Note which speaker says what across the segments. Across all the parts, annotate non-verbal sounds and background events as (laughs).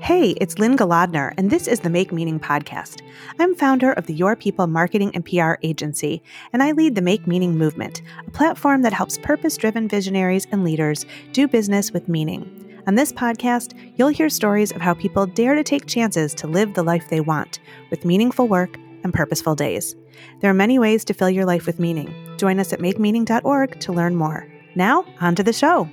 Speaker 1: Hey, it's Lynne Golodner, and this is the Make Meaning podcast. I'm founder of the Your People marketing and PR agency, and I lead the Make Meaning movement, a platform that helps purpose driven visionaries and leaders do business with meaning. On this podcast, you'll hear stories of how people dare to take chances to live the life they want with meaningful work and purposeful days. There are many ways to fill your life with meaning. Join us at makemeaning.org to learn more. Now, on to the show.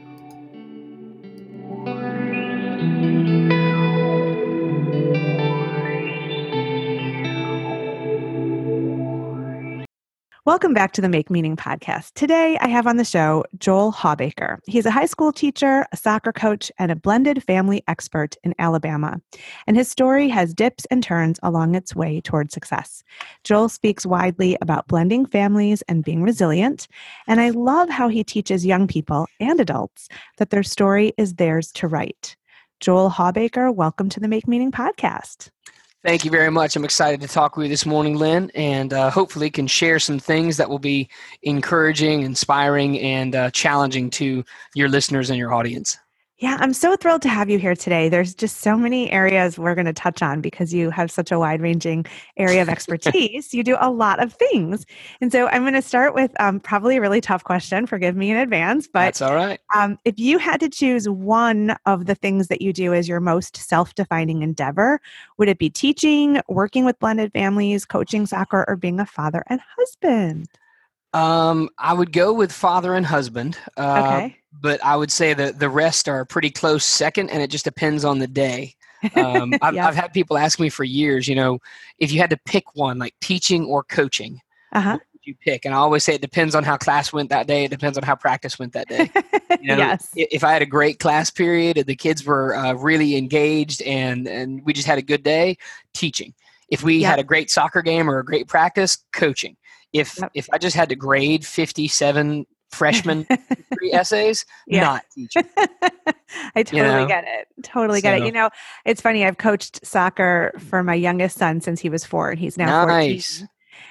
Speaker 1: Welcome back to the Make Meaning podcast. Today, I have on the show Joel Hawbaker. He's a high school teacher, a soccer coach, and a blended family expert in Alabama. And his story has dips and turns along its way toward success. Joel speaks widely about blending families and being resilient. And I love how he teaches young people and adults that their story is theirs to write. Joel Hawbaker, welcome to the Make Meaning podcast.
Speaker 2: Thank you very much. I'm excited to talk with you this morning, Lynne, and uh, hopefully can share some things that will be encouraging, inspiring, and uh, challenging to your listeners and your audience.
Speaker 1: Yeah, I'm so thrilled to have you here today. There's just so many areas we're going to touch on because you have such a wide ranging area of expertise. you do a lot of things. And so I'm going to start with um, probably a really tough question. Forgive me in advance. But
Speaker 2: that's all right. Um,
Speaker 1: if you had to choose one of the things that you do as your most self defining endeavor, would it be teaching, working with blended families, coaching soccer, or being a father and husband?
Speaker 2: Um, I would go with father and husband. Uh, okay but I would say that the rest are pretty close second, and it just depends on the day. Um, (laughs) I've, yeah. I've, had people ask me for years, you know, if you had to pick one, like teaching or coaching, uh-huh. you pick? And I always say it depends on how class went that day. It depends on how practice went that day. (laughs)
Speaker 1: You know, yes.
Speaker 2: If I had a great class period and the kids were uh, really engaged and and we just had a good day, teaching. If we yep. had a great soccer game or a great practice, coaching. If yep. if I just had to grade fifty seven freshman (laughs) essays, yeah. not teaching. (laughs)
Speaker 1: I totally you know? get it. Totally get so. it. You know, it's funny. I've coached soccer for my youngest son since he was four, and he's now nice. 14.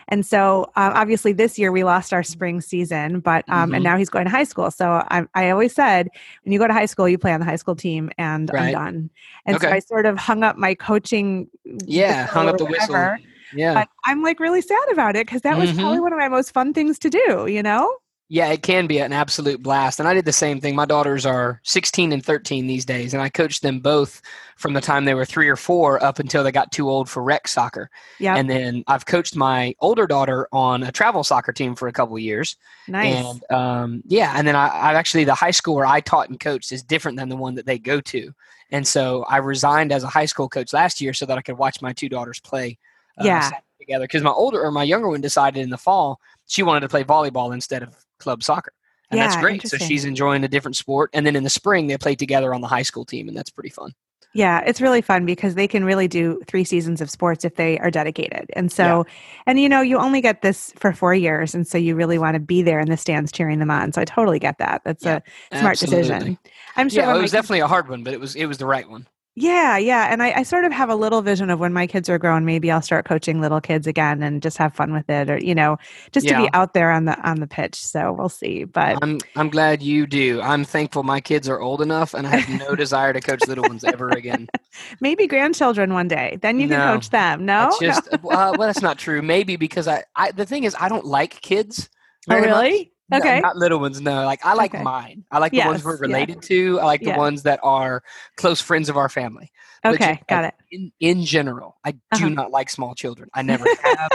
Speaker 1: And so, um, obviously, this year we lost our spring season, but um, mm-hmm. and now he's going to high school. So I, I always said, when you go to high school, you play on the high school team, and right. I'm done. And okay. so I sort of hung up my coaching.
Speaker 2: Yeah, hung up the whistle. Yeah,
Speaker 1: but I'm like really sad about it because that was mm-hmm. probably one of my most fun things to do. You know.
Speaker 2: Yeah, it can be an absolute blast. And I did the same thing. My daughters are 16 and 13 these days, and I coached them both from the time they were three or four up until they got too old for rec soccer. Yeah. And then I've coached my older daughter on a travel soccer team for a couple of years.
Speaker 1: Nice.
Speaker 2: And um, yeah, and then I, I actually, the high school where I taught and coached is different than the one that they go to. And so I resigned as a high school coach last year so that I could watch my two daughters play.
Speaker 1: Uh, yeah.
Speaker 2: Together because my older or my younger one decided in the fall she wanted to play volleyball instead of club soccer. And yeah, that's great. So she's enjoying a different sport. And then in the spring, they play together on the high school team, and that's pretty fun.
Speaker 1: Yeah, it's really fun because they can really do three seasons of sports if they are dedicated. And so, yeah. and you know, you only get this for four years. And so you really want to be there in the stands cheering them on. So I totally get that. That's yeah, a smart absolutely. decision.
Speaker 2: I'm sure yeah, it was definitely a hard one, but it was, it was the right one.
Speaker 1: Yeah, yeah. And I, I, sort of have a little vision of when my kids are grown, maybe I'll start coaching little kids again and just have fun with it or, you know, just yeah. to be out there on the on the pitch. So we'll see. But
Speaker 2: I'm I'm glad you do. I'm thankful my kids are old enough and I have no (laughs) desire to coach little ones ever again. (laughs)
Speaker 1: maybe grandchildren one day. Then you no, can coach them. No.
Speaker 2: just (laughs)
Speaker 1: no.
Speaker 2: Uh, well, that's not true. Maybe because I, I the thing is I don't like kids.
Speaker 1: Oh really?
Speaker 2: Much. Okay. No, not little ones. No, like I like okay. mine. I like yes, the ones we're related yeah. to. I like the yeah. ones that are close friends of our family.
Speaker 1: Okay, just, got it.
Speaker 2: In, in general, I uh-huh. do not like small children. I never (laughs) have.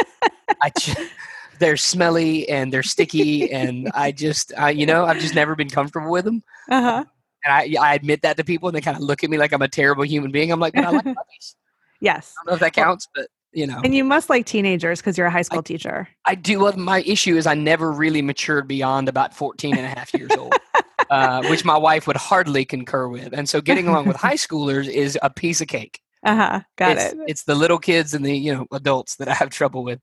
Speaker 2: I just, they're smelly and they're sticky, and I just, I, you know, I've just never been comfortable with them.
Speaker 1: Uh huh.
Speaker 2: And I, I admit that to people, and they kind of look at me like I'm a terrible human being. I'm like, but I like (laughs) puppies.
Speaker 1: yes.
Speaker 2: I don't know if that counts, but you know.
Speaker 1: And you must like teenagers because you're a high school I, teacher.
Speaker 2: I do. Well, my issue is I never really matured beyond about 14 and a half years old, (laughs) uh, which my wife would hardly concur with. And so getting along with high (laughs) schoolers is a piece of cake.
Speaker 1: Uh huh. Got
Speaker 2: it's,
Speaker 1: it.
Speaker 2: It's the little kids and the, you know, adults that I have trouble with.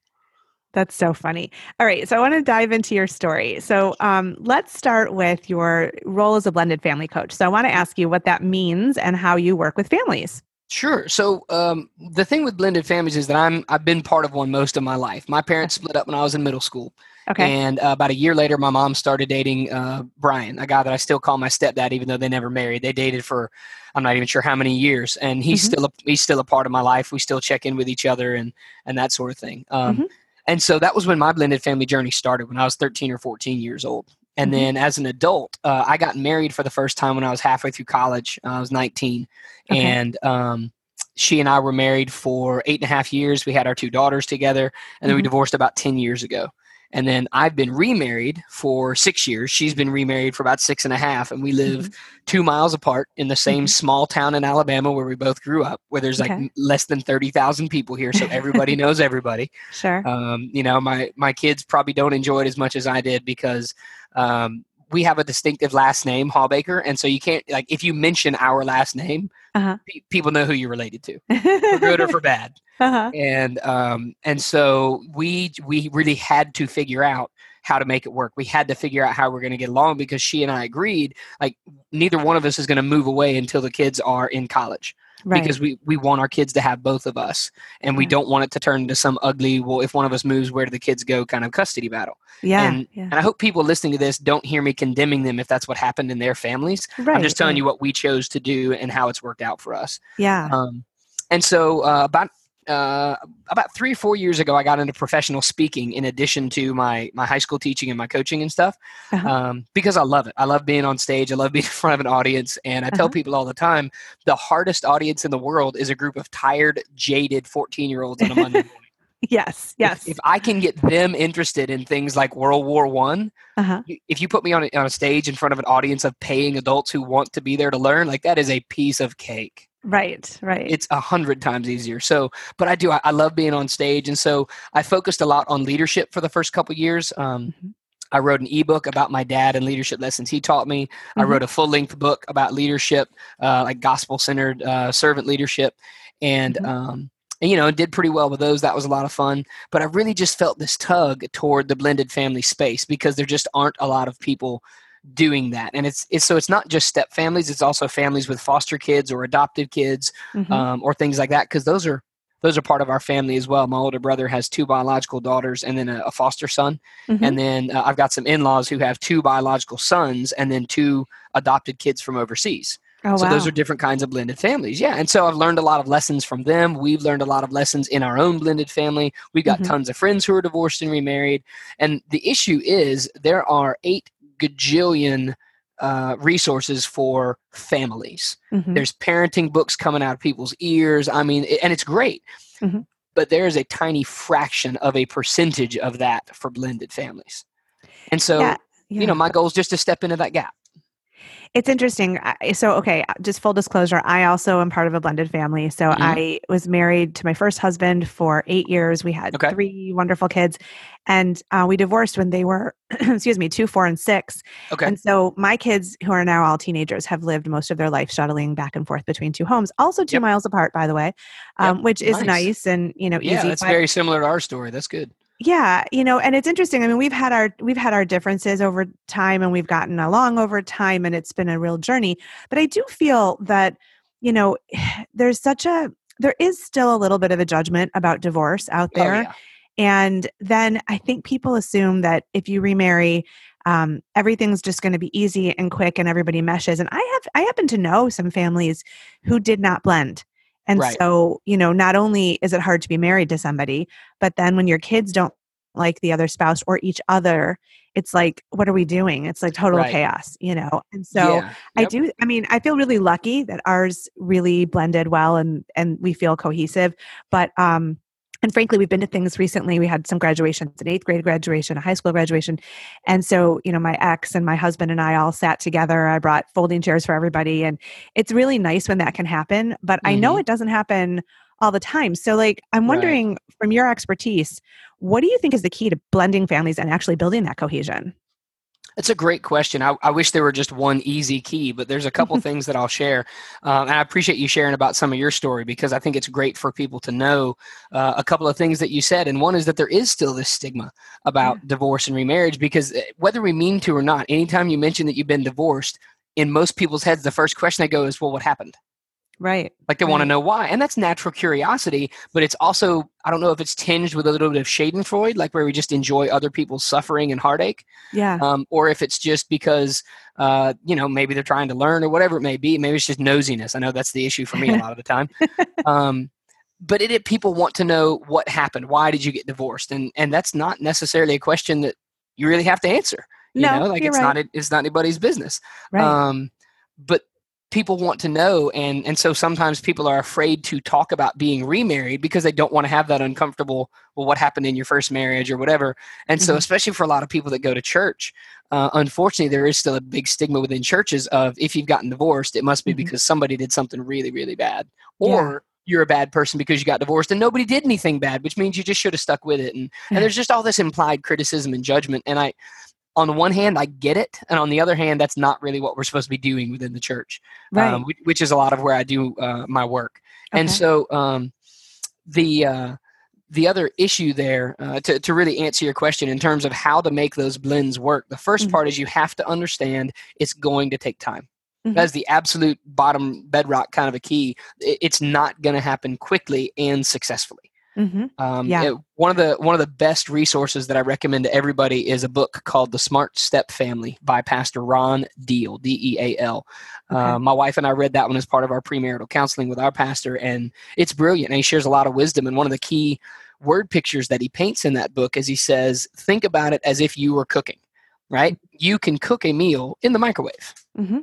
Speaker 1: That's so funny. All right, so I want to dive into your story. So um, let's start with your role as a blended family coach. So I want to ask you what that means and how you work with families.
Speaker 2: Sure. So um, the thing with blended families is that I'm I've been part of one most of my life. My parents split up when I was in middle school, Okay. And uh, about a year later, my mom started dating uh, Brian, a guy that I still call my stepdad, even though they never married. They dated for I'm not even sure how many years, and he's mm-hmm. still a, he's still a part of my life. We still check in with each other and and that sort of thing. Um, mm-hmm. And so that was when my blended family journey started when I was 13 or 14 years old. And mm-hmm. then as an adult, uh, I got married for the first time when I was halfway through college. Uh, I was 19. Okay. And um, she and I were married for eight and a half years. We had our two daughters together. And then mm-hmm. we divorced about 10 years ago. And then I've been remarried for six years. She's been remarried for about six and a half. And we live mm-hmm. two miles apart in the same mm-hmm. small town in Alabama where we both grew up, where there's okay. like less than 30,000 people here. So everybody (laughs) knows everybody.
Speaker 1: Sure.
Speaker 2: Um, you know, my, my kids probably don't enjoy it as much as I did because um, we have a distinctive last name, Hawbaker. And so you can't, like, if you mention our last name, uh-huh. pe- people know who you're related to, (laughs) for good or for bad. Uh-huh. And um, and so we we really had to figure out how to make it work. We had to figure out how we're going to get along because she and I agreed like neither one of us is going to move away until the kids are in college. Right. Because we, we want our kids to have both of us and we don't want it to turn into some ugly, well, if one of us moves, where do the kids go kind of custody battle.
Speaker 1: Yeah.
Speaker 2: And,
Speaker 1: yeah.
Speaker 2: and I hope people listening to this don't hear me condemning them if that's what happened in their families. Right, I'm just telling right. you what we chose to do and how it's worked out for us.
Speaker 1: Yeah.
Speaker 2: Um, and so uh, about uh, about three or four years ago, I got into professional speaking in addition to my my high school teaching and my coaching and stuff, uh-huh. um, because I love it. I love being on stage. I love being (laughs) in front of an audience, and I uh-huh. tell people all the time, the hardest audience in the world is a group of tired, jaded fourteen year olds on a Monday morning.
Speaker 1: yes, (laughs) yes.
Speaker 2: If, if, I can get them interested in things like World War One, uh-huh. if you put me on a, on a stage in front of an audience of paying adults who want to be there to learn, like that is a piece of cake.
Speaker 1: Right, right.
Speaker 2: It's a hundred times easier. So, but I do. I, I, love being on stage, and so I focused a lot on leadership for the first couple years. Um, mm-hmm. I wrote an ebook about my dad and leadership lessons he taught me. Mm-hmm. I wrote a full length book about leadership, uh, like gospel centered uh, servant leadership, and. Mm-hmm. Um, and, you know, did pretty well with those. That was a lot of fun. But I really just felt this tug toward the blended family space because there just aren't a lot of people doing that and it's, it's so it's not just step families it's also families with foster kids or adopted kids mm-hmm. um, or things like that because those are those are part of our family as well my older brother has two biological daughters and then a, a foster son mm-hmm. and then uh, i've got some in-laws who have two biological sons and then two adopted kids from overseas Oh, so wow. those are different kinds of blended families. Yeah. And so I've learned a lot of lessons from them. We've learned a lot of lessons in our own blended family. We've got mm-hmm. tons of friends who are divorced and remarried. And the issue is there are eight gajillion uh, resources for families. Mm-hmm. There's parenting books coming out of people's ears. I mean, and it's great. Mm-hmm. But there is a tiny fraction of a percentage of that for blended families. And so, yeah, yeah. you know, my goal is just to step into that gap.
Speaker 1: It's interesting. So, okay, just full disclosure, I also am part of a blended family. So, mm-hmm. I was married to my first husband for eight years. We had okay. three wonderful kids, and uh, we divorced when they were, (clears throat) excuse me, two, four, and six. Okay. And so, my kids, who are now all teenagers, have lived most of their life shuttling back and forth between two homes, also two yep. miles apart, by the way, um, yep. which is nice. nice. and you know
Speaker 2: yeah,
Speaker 1: easy.
Speaker 2: that's very similar to our story. That's good
Speaker 1: yeah you know and it's interesting i mean we've had our we've had our differences over time and we've gotten along over time and it's been a real journey but i do feel that you know (sighs) there's such a there is still a little bit of a judgment about divorce out oh, there oh, yeah. and then i think people assume that if you remarry um, everything's just going to be easy and quick and everybody meshes and i have i happen to know some families who did not blend and right. so, you know, not only is it hard to be married to somebody, but then when your kids don't like the other spouse or each other, it's like, what are we doing? It's like total right. chaos, you know? And so yeah. I do, I mean, I feel really lucky that ours really blended well and, and we feel cohesive, but, um, and frankly we've been to things recently we had some graduations an eighth grade graduation a high school graduation and so you know my ex and my husband and i all sat together i brought folding chairs for everybody and it's really nice when that can happen but mm-hmm. i know mm-hmm. it doesn't happen all the time so like i'm wondering right. from your expertise what do you think is the key to blending families and actually building that cohesion
Speaker 2: it's a great question. I, I, wish there were just one easy key, but there's a couple (laughs) things that I'll share. Um, and I appreciate you sharing about some of your story because I think it's great for people to know uh, a couple of things that you said. And one is that there is still this stigma about yeah. divorce and remarriage because eh, whether we mean to or not, anytime you mention that you've been divorced, in most people's heads, the first question they go is, well, what happened?
Speaker 1: Right.
Speaker 2: Like they
Speaker 1: right.
Speaker 2: want to know why. And that's natural curiosity, but it's also, I don't know if it's tinged with a little bit of Schadenfreude, like where we just enjoy other people's suffering and heartache.
Speaker 1: Yeah.
Speaker 2: Um, or if it's just because, uh, you know, maybe they're trying to learn or whatever it may be. Maybe it's just nosiness. I know that's the issue for me a (laughs) lot of the time. Um, but it, it, people want to know what happened. Why did you get divorced? And, and that's not necessarily a question that you really have to answer. You
Speaker 1: no,
Speaker 2: know, like it's
Speaker 1: right.
Speaker 2: not, it's not anybody's business.
Speaker 1: Right.
Speaker 2: Um, but people want to know and and so sometimes people are afraid to talk about being remarried because they don't want to have that uncomfortable well what happened in your first marriage or whatever and so mm-hmm. especially for a lot of people that go to church uh, unfortunately there is still a big stigma within churches of if you've gotten divorced it must be mm-hmm. because somebody did something really really bad or yeah. you're a bad person because you got divorced and nobody did anything bad which means you just should have stuck with it and and (laughs) there's just all this implied criticism and judgment and i on the one hand, I get it, and on the other hand, that's not really what we're supposed to be doing within the church,
Speaker 1: right.
Speaker 2: um, which is a lot of where I do uh, my work. Okay. And so, um, the uh, the other issue there, uh, to to really answer your question in terms of how to make those blends work, the 1st mm-hmm. part is you have to understand it's going to take time. Mm-hmm. That's the absolute bottom bedrock kind of a key. It's not going to happen quickly and successfully.
Speaker 1: Mm-hmm.
Speaker 2: Um, yeah. It, one of the one of the best resources that I recommend to everybody is a book called The Smart Step Family by Pastor Ron Deal, D E A L. Okay. Uh, my wife and I read that one as part of our premarital counseling with our pastor, and it's brilliant. And he shares a lot of wisdom. And one of the key word pictures that he paints in that book is he says, "Think about it as if you were cooking. Right? You can cook a meal in the microwave.
Speaker 1: Mm-hmm.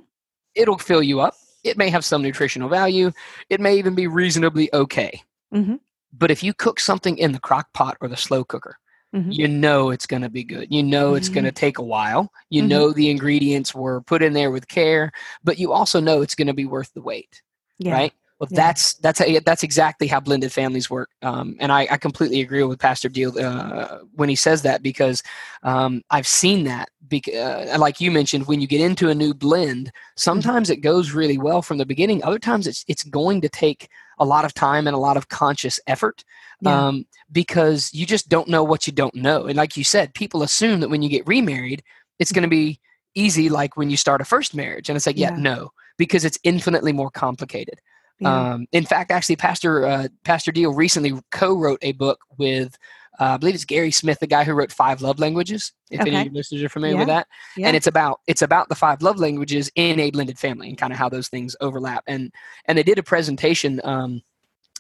Speaker 2: It'll fill you up. It may have some nutritional value. It may even be reasonably okay."
Speaker 1: Mm-hmm.
Speaker 2: But if you cook something in the crock pot or the slow cooker, mm-hmm. you know it's going to be good. You know it's mm-hmm. going to take a while. You mm-hmm. know the ingredients were put in there with care, but you also know it's going to be worth the wait.
Speaker 1: Yeah.
Speaker 2: Right? Well, yeah. that's that's how, that's exactly how blended families work, um, and I, I, completely agree with Pastor Deal uh, when he says that because um, I've seen that. Because, uh, like you mentioned, when you get into a new blend, mm-hmm. sometimes it goes really well from the beginning. Other times, it's it's going to take a lot of time and a lot of conscious effort
Speaker 1: yeah.
Speaker 2: um, because you just don't know what you don't know. And like you said, people assume that when you get remarried, it's going to be easy like when you start a first marriage, and it's like, yeah, yeah. no, because it's infinitely more complicated. Yeah. Um, in fact, actually, Pastor uh, Pastor Deal recently co-wrote a book with, uh, I believe it's Gary Smith, the guy who wrote Five Love Languages. If okay. any of your listeners are familiar
Speaker 1: yeah.
Speaker 2: with that,
Speaker 1: yeah.
Speaker 2: and it's about it's about the five love languages in a blended family and kind of how those things overlap. And and they did a presentation. Um,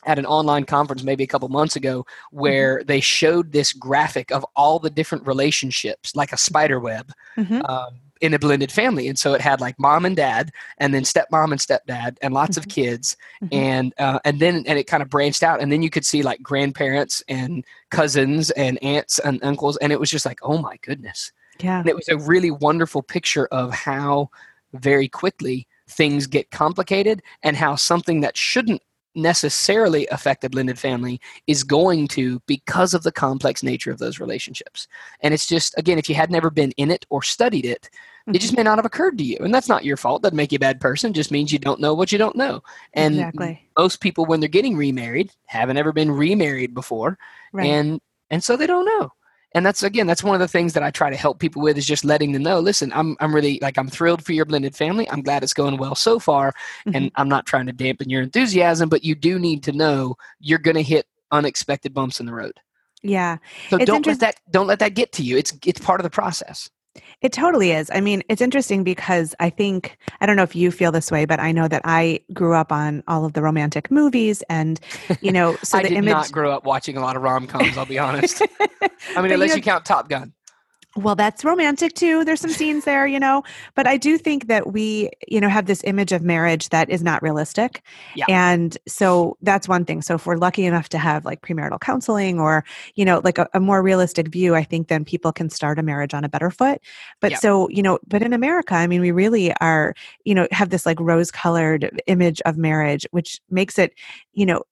Speaker 2: at an online conference maybe a couple months ago
Speaker 1: Mm-hmm.
Speaker 2: where mm-hmm. they showed this graphic of all the different relationships like a spider web
Speaker 1: mm-hmm.
Speaker 2: um, in a blended family and so it had like mom and dad and then stepmom and stepdad and lots
Speaker 1: mm-hmm.
Speaker 2: of kids
Speaker 1: Mhm.
Speaker 2: and uh, and then and it kind of branched out and then you could see like grandparents and cousins and aunts and uncles and it was just like oh my goodness
Speaker 1: yeah
Speaker 2: and it was a really wonderful picture of how very quickly things get complicated and how something that shouldn't necessarily affect a blended family is going to because of the complex nature of those relationships. And it's just, again, if you had never been in it or studied it, it just may not have occurred to you. And that's not your fault. Doesn't make you a bad person. Just means you don't know what you don't know. And
Speaker 1: exactly
Speaker 2: most people, when they're getting remarried, haven't ever been remarried before.
Speaker 1: right
Speaker 2: And and so they don't know. And that's again, that's one of the things that I try to help people with is just letting them know, listen, I'm I'm really like I'm thrilled for your blended family. I'm glad it's going well so far.
Speaker 1: Mhm.
Speaker 2: And I'm not trying to dampen your enthusiasm, but you do need to know you're gonna hit unexpected bumps in the road.
Speaker 1: yeah
Speaker 2: So
Speaker 1: It's
Speaker 2: don't let that don't let that get to you. It's it's part of the process.
Speaker 1: It totally is. I mean, it's interesting because I think, I don't know if you feel this way, but I know that I grew up on all of the romantic movies and, you (laughs) know, so
Speaker 2: I
Speaker 1: the
Speaker 2: did
Speaker 1: image.
Speaker 2: not grow up watching a lot of rom coms, I'll be honest. (laughs) I
Speaker 1: But,
Speaker 2: mean,
Speaker 1: you
Speaker 2: unless
Speaker 1: know,
Speaker 2: you count Top Gun.
Speaker 1: Well, that's romantic too. There's some scenes there, you know, but I do think that we, you know, have this image of marriage that is not realistic.
Speaker 2: Yeah.
Speaker 1: And so that's one thing. So if we're lucky enough to have like premarital counseling or, you know, like a, a more realistic view, I think then people can start a marriage on a better foot. But
Speaker 2: Yeah.
Speaker 1: so, you know, but in America, I mean, we really are, you know, have this like rose colored image of marriage, which makes it, you know,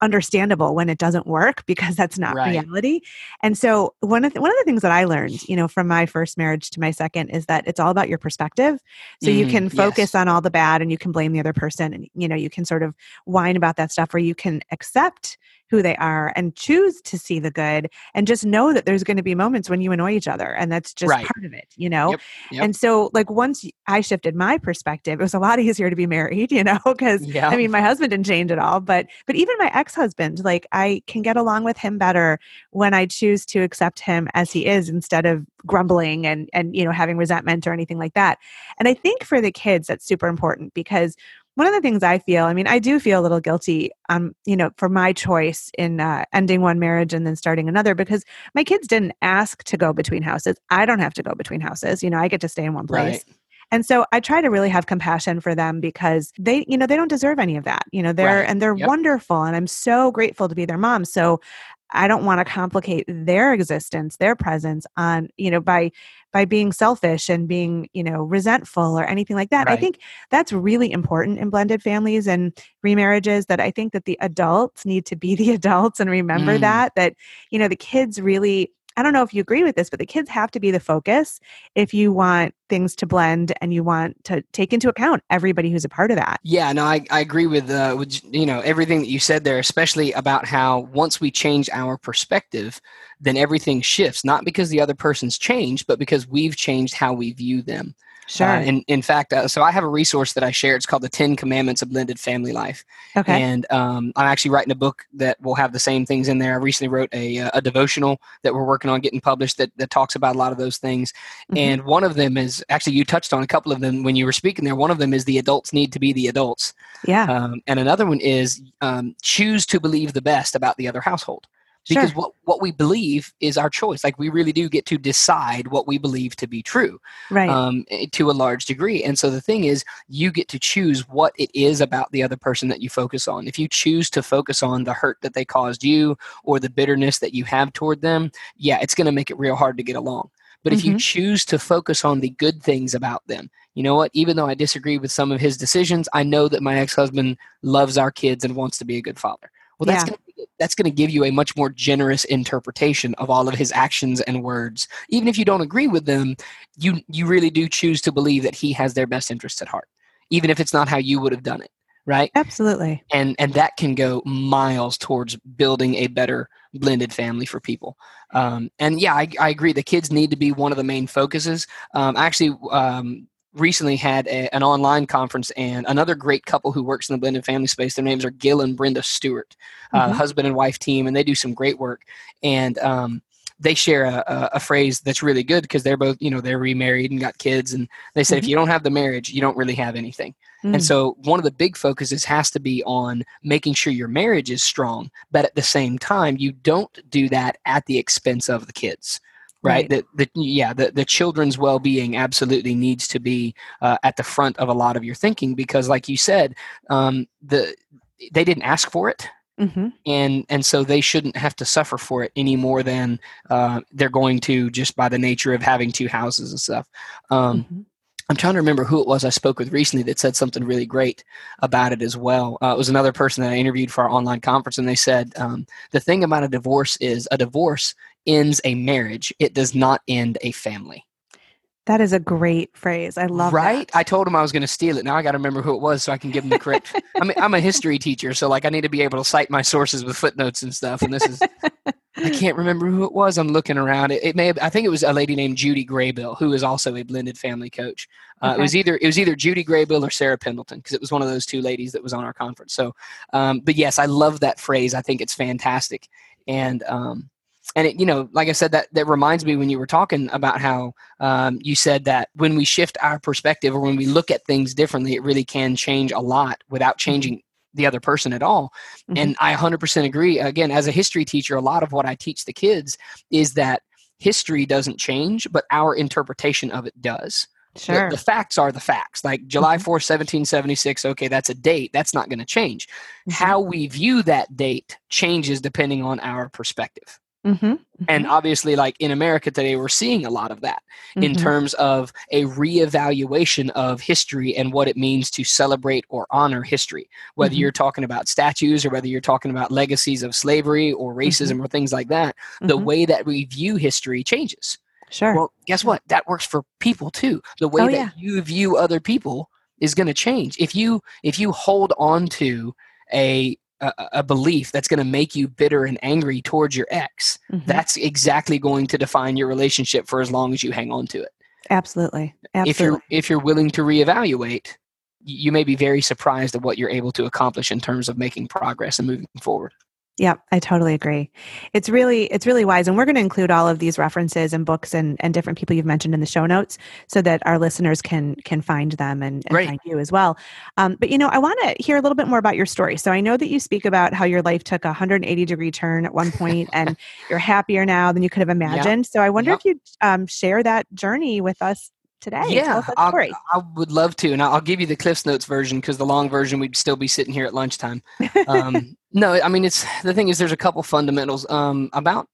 Speaker 1: understandable when it doesn't work because that's not
Speaker 2: Right.
Speaker 1: reality. And so one of the, one of the things that I learned, you know, from my first marriage to my second is that it's all about your perspective. So you
Speaker 2: Mhm,
Speaker 1: can focus
Speaker 2: yes.
Speaker 1: on all the bad and you can blame the other person and you know, you can sort of whine about that stuff or you can accept who they are and choose to see the good and just know that there's going to be moments when you annoy each other and that's just right. part of it you know yep. Yep. and so like once i shifted my perspective it was a lot (laughs) easier to be married you know because yeah. i mean my husband didn't change at all but but even my ex-husband like i can get along with him better when i choose to accept him as he is instead of grumbling and and you know having resentment or anything like that and i think for the kids that's super important because one of the things I feel, I mean, I do feel a little guilty, um, you know, for my choice in uh, ending one marriage and then starting another because my kids didn't ask to go between houses. I don't have to go between houses. You know, I get to stay in one place. Right. And so I try to really have compassion for them because they, you know, they don't deserve any of that. You know, they're right. and they're yep. wonderful and I'm so grateful to be their mom. So I don't want to complicate their existence, their presence on, you know, by by being selfish and being, you know, resentful or anything like that. Right. I think that's really important in blended families and remarriages that I think that the adults need to be (laughs) the adults and remember mm. that that, you know, the kids really I don't know if you agree with this, but the kids have to be the focus if you want things to blend and you want to take into account everybody who's a part of that.
Speaker 2: Yeah, no, I, I agree with, uh, with you know everything that you said there, especially about how once we change our perspective, then everything shifts. Not because the other person's changed, but because we've changed how we view them.
Speaker 1: Sure. Uh,
Speaker 2: in, in fact, uh, so I have a resource that I share. It's called the Ten Commandments of Blended Family Life.
Speaker 1: Okay.
Speaker 2: And um, I'm actually writing a book that will have the same things in there. I recently wrote a, uh, a devotional that we're working on getting published that, that talks about a lot of those things. Mm-hmm. And one of them is actually, you touched on a couple of them when you were speaking there. One of them is the adults need to be the adults.
Speaker 1: Yeah.
Speaker 2: Um, and another one is um, choose to believe the best about the other household because sure. what, what we believe is our choice like we really do get to decide what we believe to be true
Speaker 1: right
Speaker 2: um, to a large degree and so the thing is you get to choose what it is about the other person that you focus on if you choose to focus on the hurt that they caused you or the bitterness that you have toward them yeah it's going to make it real hard to get along but if mm-hmm. you choose to focus on the good things about them, you know what? Even though I disagree with some of his decisions, I know that my ex husband loves our kids and wants to be a good father. Well, that's yeah. gonna, that's going to give you a much more generous interpretation of all of his actions and words. Even if you don't agree with them, you you really do choose to believe that he has their best interests at heart, even if it's not how you would have done it, right?
Speaker 1: Absolutely.
Speaker 2: And and that can go miles towards building a better blended family for people. Um, and yeah, I, I, agree. The kids need to be one of the main focuses. Um, actually, um, recently had a, an online conference and another great couple who works in the blended family space their names are gil and brenda stewart uh, mm-hmm. husband and wife team and they do some great work and um, they share a, a, a, phrase that's really good because they're both you know they're remarried and got kids and they said mm-hmm. if you don't have the marriage you don't really have anything mm-hmm. and mm. so one of the big focuses has to be on making sure your marriage is strong but at the same time you don't do that at the expense of the kids right, right. the, the yeah the, the children's well-being absolutely needs to be uh, at the front of a lot of your thinking because like you said um, the they didn't ask for it mm-hmm. and and so they shouldn't have to suffer for it any more than uh, they're going to just by the nature of having two houses and stuff um, mm-hmm. I'm trying to remember who it was I spoke with recently that said something really great about it as well. Uh, it was another person that I interviewed for our online conference, and they said um, the thing about a divorce is a divorce ends a marriage, it does not end a family.
Speaker 1: That is a great phrase. I love
Speaker 2: right?
Speaker 1: That.
Speaker 2: I told him I was going to steal it. Now I got to remember who it was so I can give him the correct. (laughs) I mean, I'm a history teacher, so like I need to be able to cite my sources with footnotes and stuff. And this is, I (laughs) can't remember who it was. I'm looking around. It, it may have. I think it was a lady named Judy Graybill, who is also a blended family coach. Uh, okay. It was either it was either Judy Graybill or Sarah Pendleton because it was one of those two ladies that was on our conference. So, um, but yes, I love that phrase. I think it's fantastic. And um, and it, you know, like I said, that that reminds me when you were talking about how um, you said that when we shift our perspective or when we look at things differently, it really can change a lot without mm-hmm. changing the other person at all. Mm-hmm. And I 100% agree. Again, as a history teacher, a lot of what I teach the kids is that history doesn't change, but our interpretation of it does.
Speaker 1: Sure.
Speaker 2: The, the, facts are the facts. Like July 4th, mm-hmm. 1776, okay, that's a date. That's not going to change. Mm-hmm. How we view that date changes depending on our perspective. Mm-hmm, mm-hmm. And obviously, like in America today, we're seeing a lot of that mm-hmm. in terms of a reevaluation of history and what it means to celebrate or honor history. Whether mm-hmm. you're talking about statues or whether you're talking about legacies of slavery or racism mm-hmm. or things like that, the mm-hmm. way that we view history changes.
Speaker 1: Sure.
Speaker 2: Well, guess what? That works for people too. The way oh, that yeah. you view other people is going to change. If you if you hold on to a a, a belief that's going to make you bitter and angry towards your ex, mm-hmm. that's exactly going to define your relationship for as long as you hang on to it.
Speaker 1: Absolutely. Absolutely.
Speaker 2: If you're if you're willing to reevaluate, you may be very surprised at what you're able to accomplish in terms of making progress and moving forward.
Speaker 1: Yeah, I totally agree. It's really it's really wise and we're going to include all of these references and books and, and different people you've mentioned in the show notes so that our listeners can can find them and, and find you as well. Um, but you know, I want to hear a little bit more about your story. So I know that you speak about how your life took a 180 degree turn at one point and (laughs) you're happier now than you could have imagined. So I wonder if you'd um, share that journey with us today.
Speaker 2: Yeah, I would love to, and I'll give you the Cliff's Notes version because the long version we'd still be sitting here at lunchtime. Um, (laughs) no, I mean it's the thing is there's a couple fundamentals um, about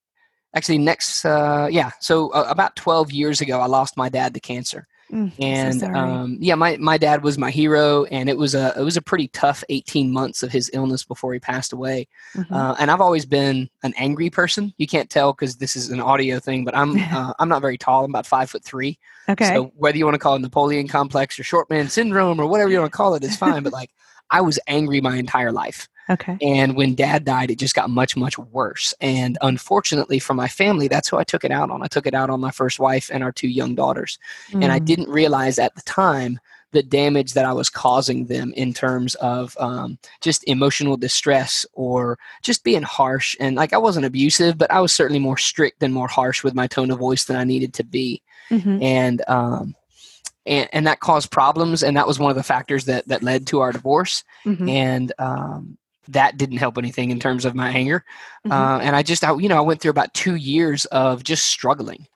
Speaker 2: actually next uh, yeah so uh, about 12 years ago I lost my dad to cancer. Mm, and so um, yeah, my, my dad was my hero, and it was a it was a pretty tough eighteen months of his illness before he passed away. Mm-hmm. Uh, and I've always been an angry person. You can't tell because this is an audio thing, but I'm (laughs) uh, I'm not very tall. I'm about five foot three.
Speaker 1: Okay.
Speaker 2: So whether you want to call it Napoleon complex or short man syndrome or whatever you want to call it, it's fine. but like I was angry my entire life.
Speaker 1: Okay.
Speaker 2: And when dad died, it just got much, much worse. And unfortunately for my family, that's who I took it out on. I took it out on my first wife and our two young daughters. Mm. And I mm. didn't realize at the time the damage that I was causing them in terms of um, just emotional distress or just being harsh. And like I wasn't abusive, but I was certainly more strict and more harsh with my tone of voice than I needed to be. Mm-hmm. And, um, and, and that caused problems. And that was one of the factors that, that led to our divorce. Mm-hmm. And, um, that didn't help anything in terms of my anger. Mm-hmm. Uh, and I just, I, you know, I went through about two years of just struggling.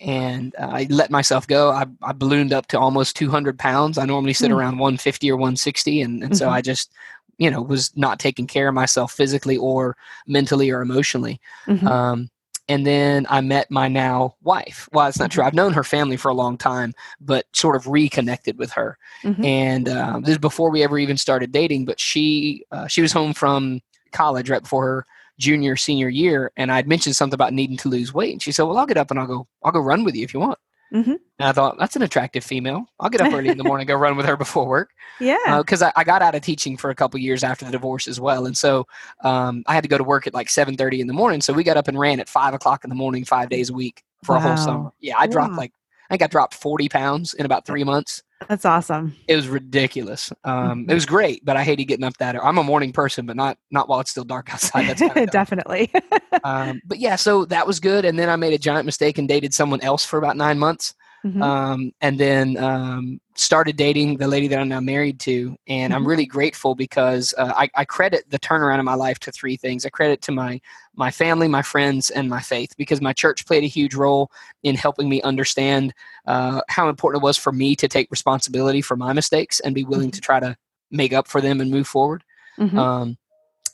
Speaker 2: And uh, I let myself go. I, I, ballooned up to almost 200 pounds. I normally sit mm-hmm. around 150 or 160. And, and mm-hmm. so I just, you know, was not taking care of myself physically or mentally or emotionally. Mm-hmm. Um, and then I met my now wife. Well, it's not true. I've known her family for a long time, but sort of reconnected with her. Mm-hmm. And uh, this is before we ever even started dating. But she uh, she was home from college right before her junior senior year, and I'd mentioned something about needing to lose weight, and she said, "Well, I'll get up and I'll go I'll go run with you if you want." Mm-hmm. And I thought that's an attractive female. I'll get up early in the morning, go run with her before work. (laughs)
Speaker 1: Yeah,
Speaker 2: because uh, I, I, got out of teaching for a couple years after the divorce as well, and so um, I had to go to work at like seven thirty in the morning. So we got up and ran at five o'clock in the morning, five days a week for wow. a whole summer. Yeah, I dropped like I think I dropped forty pounds in about three months.
Speaker 1: That's awesome.
Speaker 2: It was ridiculous. Um, it was great, but I hated getting up that. I'm a morning person, but not not while it's still dark outside.
Speaker 1: That's (laughs) definitely. (laughs)
Speaker 2: um, but yeah, so that was good. And then I made a giant mistake and dated someone else for about nine months. Mm-hmm. Um, and then um, started dating the lady that I'm now married to. And mm-hmm. I'm really grateful because uh, I, I, credit the turnaround in my life to three things. I credit to my my family, my friends, and my faith because my church played a huge role in helping me understand uh, how important it was for me to take responsibility for my mistakes and be willing mm-hmm. to try to make up for them and move forward. Mm-hmm. Um,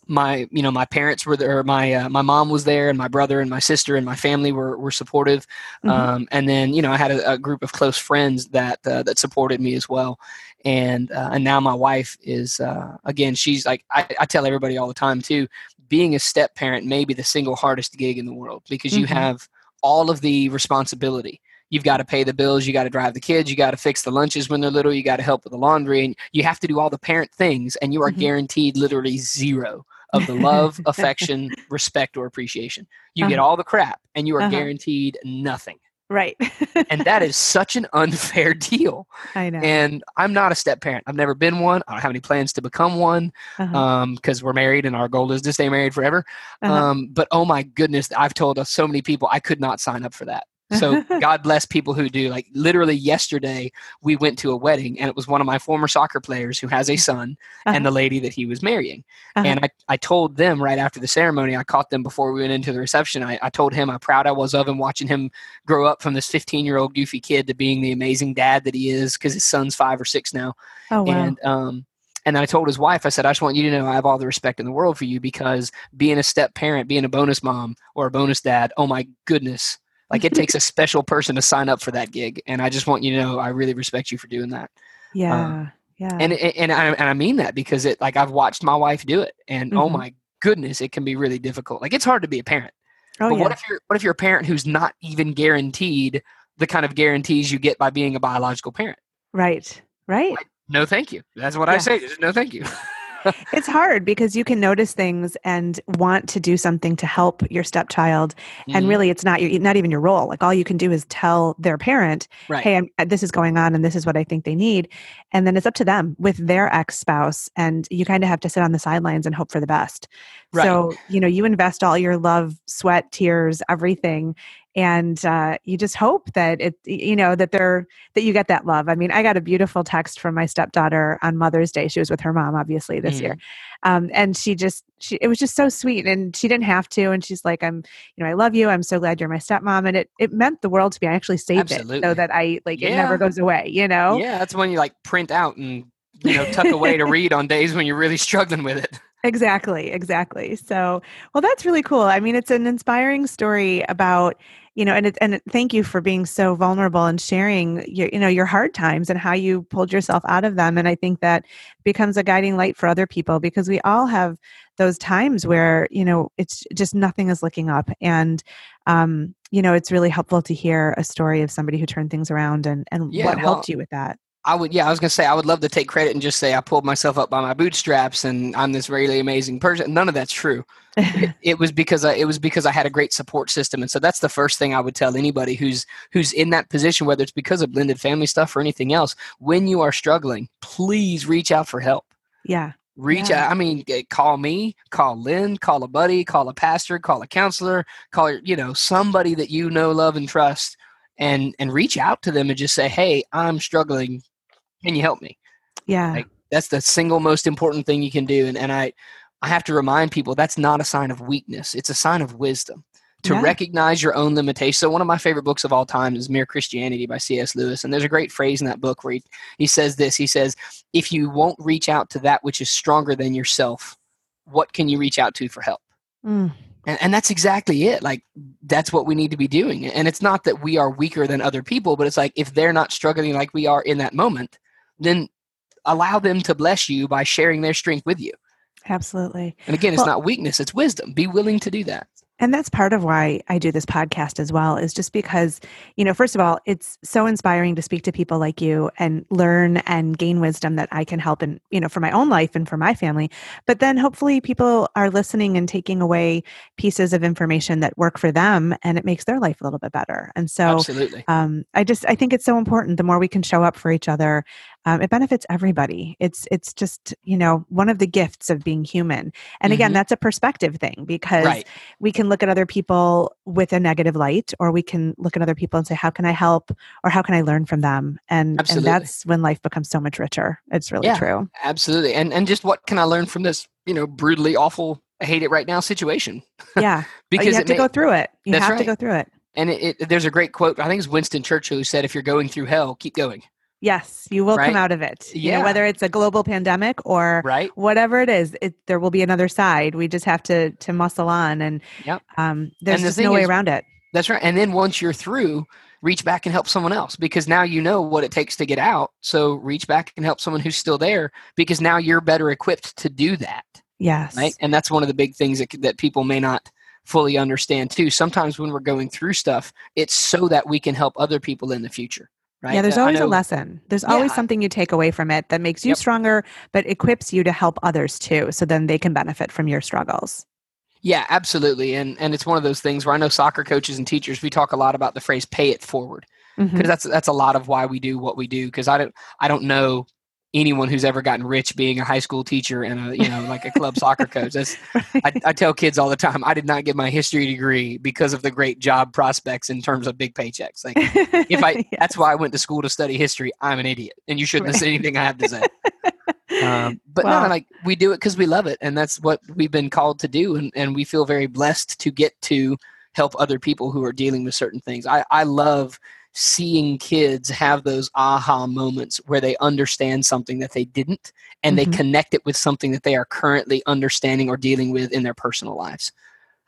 Speaker 2: my you know my parents were there my uh, my mom was there and my brother and my sister and my family were were supportive mm-hmm. um, and then you know I had a, a group of close friends that uh, that supported me as well and uh, and now my wife is uh, again she's like I, I, tell everybody all the time too being a step parent may be the single hardest gig in the world because mm-hmm. you have all of the responsibility you've got to pay the bills you got to drive the kids you got to fix the lunches when they're little you got to help with the laundry and you have to do all the parent things and you are mm-hmm. guaranteed literally zero of the love, (laughs) affection, respect, or appreciation. You uh-huh. get all the crap and you are uh-huh. guaranteed nothing.
Speaker 1: Right.
Speaker 2: and that is (laughs) such an unfair (laughs) deal.
Speaker 1: I know.
Speaker 2: And I'm not a step parent. I've never been one. I don't have any plans to become one because uh-huh. um, we're married and our goal is to stay married forever. Uh-huh. Um, but oh my goodness, I've told so many people I could not sign up for that. So (laughs) God bless people who do. Like literally yesterday, we went to a wedding, and it was one of my former soccer players who has a son uh-huh. and the lady that he was marrying. Uh-huh. And I, I told them right after the ceremony, I caught them before we went into the reception. I, I told him how proud I was of him watching him grow up from this 15 year old goofy kid to being the amazing dad that he is because his son's five or six now.
Speaker 1: Oh, wow.
Speaker 2: And, um, and I told his wife, I said, I just want you to know I have all the respect in the world for you because being a step parent, being a bonus mom or a bonus dad, oh my goodness, like it takes a special person to sign up for that gig, and I just want you to know I really respect you for doing that.
Speaker 1: Yeah, um, yeah.
Speaker 2: And and I, and I mean that because it like I've watched my wife do it, and oh mm-hmm. oh my goodness, it can be really difficult. Like it's hard to be a parent. Oh, but yeah. what if you're what if you're a parent who's not even guaranteed the kind of guarantees you get by being a biological parent?
Speaker 1: Right. Right. Like,
Speaker 2: no, thank you. That's what yeah. I say. No, thank you. (laughs)
Speaker 1: it's hard because you can notice things and want to do something to help your stepchild, mm-hmm. and really, it's not your, not even your role. Like all you can do is tell their parent, right. "Hey, I'm, uh, this is going on, and this is what I think they need," and then it's up to them with their ex spouse, and you kind of have to sit on the sidelines and hope for the best. Right. So you know, you invest all your love, sweat, tears, everything, and uh, you just hope that it you know that they're that you get that love. I mean i got a beautiful text from my stepdaughter on mother's day. She was with her mom obviously this mm. year um, and she just she it was just so sweet and she didn't have to and she's like i'm you know i love you. I'm so glad you're my stepmom. And it it meant the world to me. I actually saved Absolutely. it so that i like yeah. it never goes away you know?
Speaker 2: Yeah that's when you like print out and you know tuck away to (laughs) read on days when you're really struggling with it.
Speaker 1: Exactly exactly. So well that's really cool. I mean it's an inspiring story about you know and it, and thank you for being so vulnerable and sharing your you know your hard times and how you pulled yourself out of them. And i think that becomes a guiding light for other people because we all have those times where you know it's just nothing is looking up. And um you know it's really helpful to hear a story of somebody who turned things around and and yeah, what well, helped you with that
Speaker 2: I would, yeah, I was gonna say I would love to take credit and just say I pulled myself up by my bootstraps and I'm this really amazing person. None of that's true. it, (laughs) it, was because I, it was because I had a great support system, and so that's the first thing I would tell anybody who's who's in that position, whether it's because of blended family stuff or anything else. When you are struggling, please reach out for help.
Speaker 1: Yeah,
Speaker 2: reach
Speaker 1: yeah.
Speaker 2: out. I mean, call me, call Lynne, call a buddy, call a pastor, call a counselor, call you know somebody that you know, love, and trust, and and reach out to them and just say, "Hey, I'm struggling can you help me?
Speaker 1: Yeah. Like,
Speaker 2: that's the single most important thing you can do. And, and I, I have to remind people that's not a sign of weakness. It's a sign of wisdom to yeah. recognize your own limitations. So one of my favorite books of all time is Mere Christianity by C.S. Lewis. And there's a great phrase in that book where he, he says this. He says, if you won't reach out to that which is stronger than yourself, what can you reach out to for help? Mm. And, and that's exactly it. Like that's what we need to be doing. And it's not that we are weaker than other people, but it's like if they're not struggling like we are in that moment, then allow them to bless you by sharing their strength with you.
Speaker 1: Absolutely.
Speaker 2: And again, it's well, not weakness, it's wisdom. Be willing to do that
Speaker 1: and that's part of why I do this podcast as well, is just because, you know, first of all, it's so inspiring to speak to people like you and learn and gain wisdom that I can help in, you know, for my own life and for my family. But then hopefully people are listening and taking away pieces of information that work for them and it makes their life a little bit better. And so,
Speaker 2: Absolutely.
Speaker 1: Um, I just, I think it's so important. The more we can show up for each other, um, it benefits everybody. It's it's just you know one of the gifts of being human. And again mm-hmm. that's a perspective thing because right. we can look at other people with a negative light or we can look at other people and say how can i help? Or how can i learn from them? And and that's when life becomes so much richer. It's really yeah, true.
Speaker 2: absolutely. And and just what can i learn from this you know brutally awful I hate it right now situation?
Speaker 1: Yeah. (laughs) Because you have to may, go through it. You have right. to go through it.
Speaker 2: And it, it, there's a great quote i think it's winston churchill who said if you're going through hell keep going
Speaker 1: Yes, you will right? come out of it. Yeah. You know, whether it's a global pandemic or
Speaker 2: right.
Speaker 1: whatever it is, it, there will be another side. We just have to to muscle on, and
Speaker 2: yep.
Speaker 1: um, there's and the just no way is, around it.
Speaker 2: That's right. And then once you're through, reach back and help someone else because now you know what it takes to get out. So reach back and help someone who's still there because now you're better equipped to do that.
Speaker 1: Yes.
Speaker 2: Right. And that's one of the big things that that people may not fully understand too. Sometimes when we're going through stuff, it's so that we can help other people in the future. Right?
Speaker 1: Yeah, there's always a lesson. There's yeah. always something you take away from it that makes you yep. stronger, but equips you to help others too. So then they can benefit from your struggles.
Speaker 2: Yeah, absolutely. And and it's one of those things where I know soccer coaches and teachers, we talk a lot about the phrase pay it forward. Because mm-hmm. that's that's a lot of why we do what we do. Because I don't I don't know anyone who's ever gotten rich being a high school teacher and a you know like a club soccer coach. That's I, I, tell kids all the time. I did not get my history degree because of the great job prospects in terms of big paychecks. Like if I, (laughs) that's why I went to school to study history. I'm an idiot, and you shouldn't right. listen anything I have to say. (laughs) Um, but well, no, like we do it because we love it, and that's what we've been called to do, and, and we feel very blessed to get to help other people who are dealing with certain things. I, I love seeing kids have those aha moments where they understand something that they didn't and mm-hmm. they connect it with something that they are currently understanding or dealing with in their personal lives.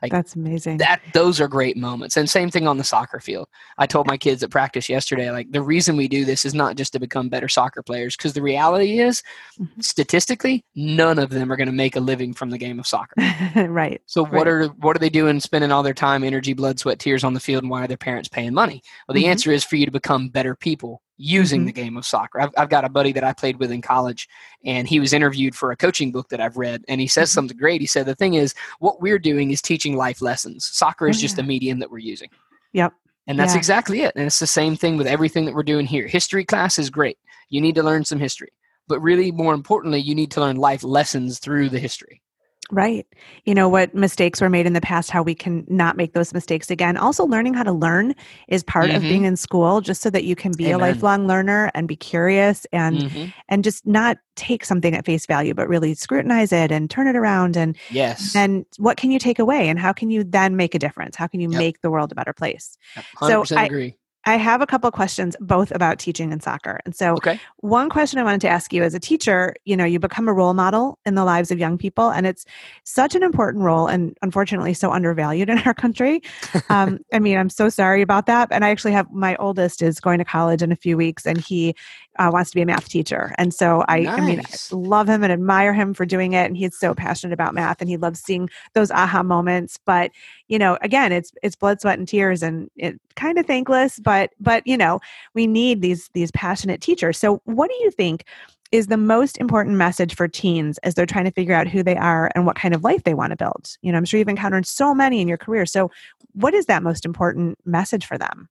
Speaker 1: Like That's amazing.
Speaker 2: That those are great moments. And same thing on the soccer field. I told my kids at practice yesterday, like the reason we do this is not just to become better soccer players, because the reality is, mm-hmm. statistically, none of them are going to make a living from the game of soccer. (laughs)
Speaker 1: right.
Speaker 2: So
Speaker 1: what
Speaker 2: right. are what are they doing, spending all their time, energy, blood, sweat, tears on the field, and why are their parents paying money? Well, the mm-hmm. answer is for you to become better people using mm-hmm. the game of soccer. I've, I've got a buddy that I played with in college, and he was interviewed for a coaching book that I've read, and he says mm-hmm. something great. He said, The thing is, what we're doing is teaching life lessons. Soccer is just a medium that we're using.
Speaker 1: Yep.
Speaker 2: And that's
Speaker 1: yeah.
Speaker 2: exactly it. And it's the same thing with everything that we're doing here. History class is great. You need to learn some history. But really, more importantly, you need to learn life lessons through the history.
Speaker 1: Right. You know, what mistakes were made in the past, how we can not make those mistakes again. Also, learning how to learn is part mm-hmm. of being in school, just so that you can be Amen. a lifelong learner and be curious and mm-hmm. and just not take something at face value, but really scrutinize it and turn it around. And
Speaker 2: yes,
Speaker 1: and what can you take away, and how can you then make a difference? How can you yep. make the world a better place?
Speaker 2: so I agree.
Speaker 1: I have a couple questions both about teaching and soccer. And so
Speaker 2: okay.
Speaker 1: one question I wanted to ask you as a teacher, you know, you become a role model in the lives of young people and it's such an important role and unfortunately so undervalued in our country. Um, (laughs) I mean, I'm so sorry about that. And I actually have my oldest is going to college in a few weeks and he uh, wants to be a math teacher. And so I, nice. I mean, I love him and admire him for doing it. And he's so passionate about math and he loves seeing those aha moments. But, you know, again, it's, it's blood, sweat and tears and it kind of thankless, but, but, you know, we need these, these passionate teachers. So what do you think is the most important message for teens as they're trying to figure out who they are and what kind of life they want to build? You know, I'm sure you've encountered so many in your career. So what is that most important message for them?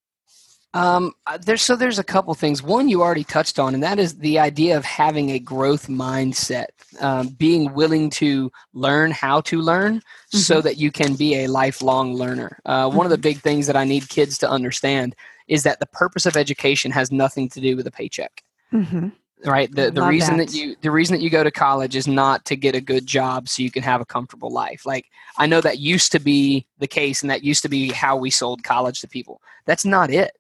Speaker 2: Um, uh, there's so there's a couple things. One you already touched on, and that is the idea of having a growth mindset, um, being willing to learn how to learn, mm-hmm. so that you can be a lifelong learner. Uh, mm-hmm. One of the mm-hmm. big things that I need kids to understand is that the purpose of education has nothing to do with a paycheck. Mm-hmm. Right. The the reason that. that you the reason that you go to college is not to get a good job so you can have a comfortable life. Like I know that used to be the case, and that used to be how we sold college to people. That's not it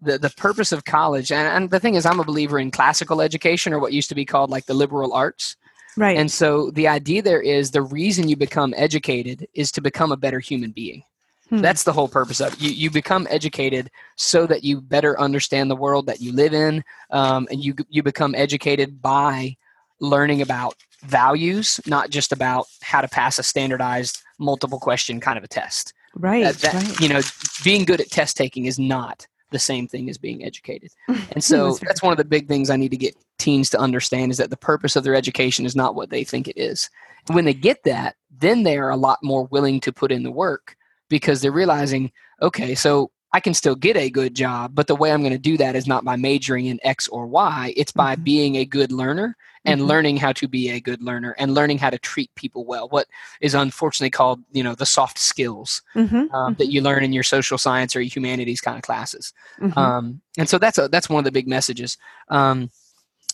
Speaker 2: the, the purpose of college and, and the thing is i'm a believer in classical education or what used to be called like the liberal arts
Speaker 1: right
Speaker 2: and so the idea there is the reason you become educated is to become a better human being hmm. that's the whole purpose of it you, you become educated so that you better understand the world that you live in um, and you, you become educated by learning about values not just about how to pass a standardized multiple question kind of a test
Speaker 1: right,
Speaker 2: uh, that,
Speaker 1: right.
Speaker 2: you know being good at test taking is not the same thing as being educated. (laughs) And so that's one of the big things I need to get teens to understand is that the purpose of their education is not what they think it is. When they get that, then they are a lot more willing to put in the work because they're realizing, okay, so I can still get a good job, but the way I'm going to do that is not by majoring in X or Y. It's by mm-hmm. being a good learner and mm-hmm. learning how to be a good learner and learning how to treat people well. What is unfortunately called, you know, the soft skills mm-hmm. Um, that mm-hmm. you learn in your social science or humanities kind of classes. Mm-hmm. Um, and so that's a, that's one of the big messages. Um,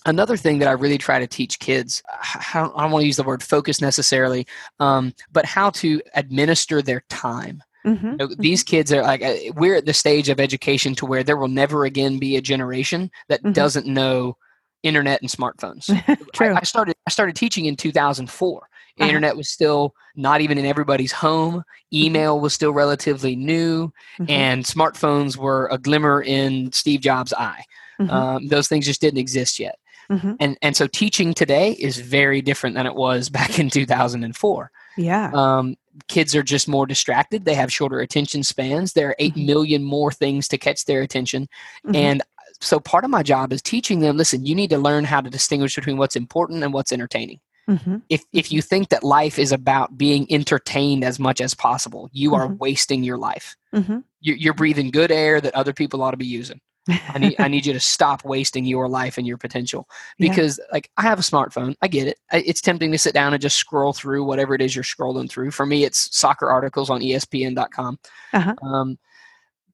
Speaker 2: another thing that I really try to teach kids, I don't, I don't want to use the word focus necessarily, um, but how to administer their time. Mm-hmm. You know, these kids are like uh, we're at the stage of education to where there will never again be a generation that mm-hmm. doesn't know internet and smartphones. (laughs)
Speaker 1: True.
Speaker 2: I, I, started I started teaching in 2004. Uh-huh. Internet was still not even in everybody's home. Mm-hmm. Email was still relatively new, mm-hmm. and smartphones were a glimmer in Steve Jobs' eye. Mm-hmm. Um, those things just didn't exist yet. Mm-hmm. And and so teaching today is very different than it was (laughs) back in 2004.
Speaker 1: Yeah.
Speaker 2: Um, kids are just more distracted. They have shorter attention spans. There are eight mm-hmm. more things to catch their attention. Mm-hmm. And so part of my job is teaching them listen, you need to learn how to distinguish between what's important and what's entertaining. Mm-hmm. If, if you think that life is about being entertained as much as possible, you are mm-hmm. wasting your life. Mm-hmm. You're, you're breathing good air that other people ought to be using. I need I (laughs) need you to stop wasting your life and your potential because yeah. like I have a smartphone. I get it. It's tempting to sit down and just scroll through whatever it is you're scrolling through. For me, it's soccer articles on ESPN.com. Uh-huh. Um,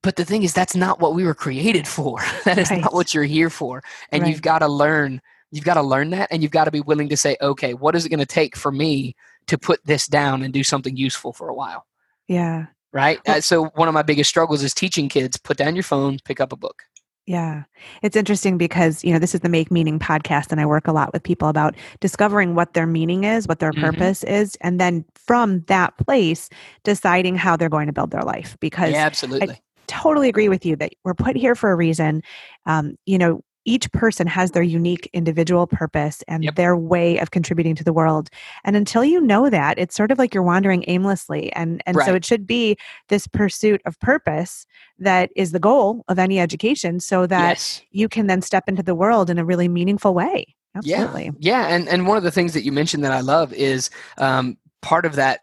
Speaker 2: but the thing is, that's not what we were created for. (laughs) that is right. not what you're here for. And right. you've got to learn. You've got to learn that, and you've got to be willing to say, okay, what is it going to take for me to put this down and do something useful for a while?
Speaker 1: Yeah.
Speaker 2: Right. Well, uh, so one of my biggest struggles is teaching kids: put down your phone, pick up a book.
Speaker 1: Yeah. It's interesting because, you know, this is the Make Meaning podcast, and I work a lot with people about discovering what their meaning is, what their mm-hmm. purpose is, and then from that place, deciding how they're going to build their life. Because
Speaker 2: yeah, absolutely.
Speaker 1: I totally agree with you that we're put here for a reason. Um, you know, each person has their unique individual purpose and yep. their way of contributing to the world and until you know that it's sort of like you're wandering aimlessly and and right. so it should be this pursuit of purpose that is the goal of any education so that yes. you can then step into the world in a really meaningful way absolutely
Speaker 2: yeah yeah and and one of the things that you mentioned that i love is um, part of that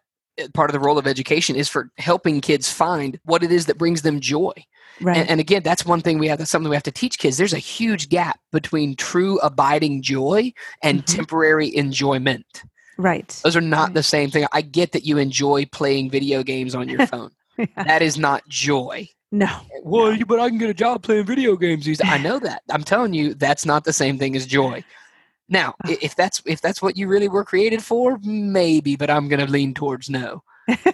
Speaker 2: part of the role of education is for helping kids find what it is that brings them joy Right. And, and, again, that's one thing we have. That's something we have to teach kids. There's a huge gap between true abiding joy and mm-hmm. temporary enjoyment.
Speaker 1: Right.
Speaker 2: Those are not right. the same thing. I get that you enjoy playing video games on your (laughs) phone. yeah. That is not joy.
Speaker 1: No.
Speaker 2: Well, no. but I can get a job playing video games. I know that. I'm telling you, that's not the same thing as joy. Now, if that's if that's what you really were created for, maybe, but I'm going to lean towards no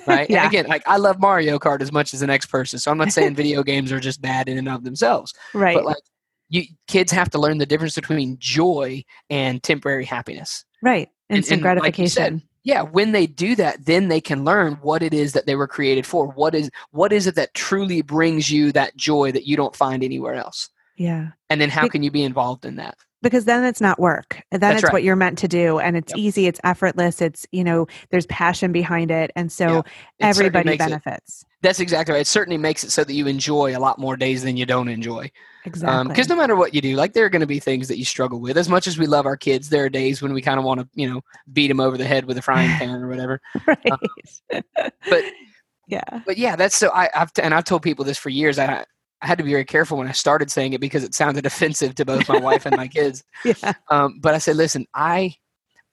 Speaker 2: right? (laughs) yeah. And again, like I love Mario Kart as much as the next person, so I'm not saying (laughs) video games are just bad in and of themselves,
Speaker 1: right?
Speaker 2: But like, you kids have to learn the difference between joy and temporary happiness,
Speaker 1: right? Instant and, and gratification.
Speaker 2: Like said, yeah, when they do that, then they can learn what it is that they were created for. What is what is it that truly brings you that joy that you don't find anywhere else?
Speaker 1: Yeah.
Speaker 2: And then how can you be involved in that?
Speaker 1: Because then it's not work. Then That's it's right. what you're meant to do and it's yep. easy it's effortless it's you know there's passion behind it and so yeah. everybody benefits
Speaker 2: it, that's exactly right. It certainly makes it so that you enjoy a lot more days than you don't enjoy.
Speaker 1: Exactly
Speaker 2: because um, no matter what you do like there are going to be things that you struggle with. As much as we love our kids there are days when we kind of want to you know beat them over the head with a frying (laughs) pan or whatever. Right. Um, but (laughs)
Speaker 1: yeah.
Speaker 2: but yeah that's so I, have and i've told people this for years i I had to be very careful when I started saying it because it sounded (laughs) offensive to both my wife and my kids. (laughs)
Speaker 1: Yeah.
Speaker 2: Um, but I said, listen, I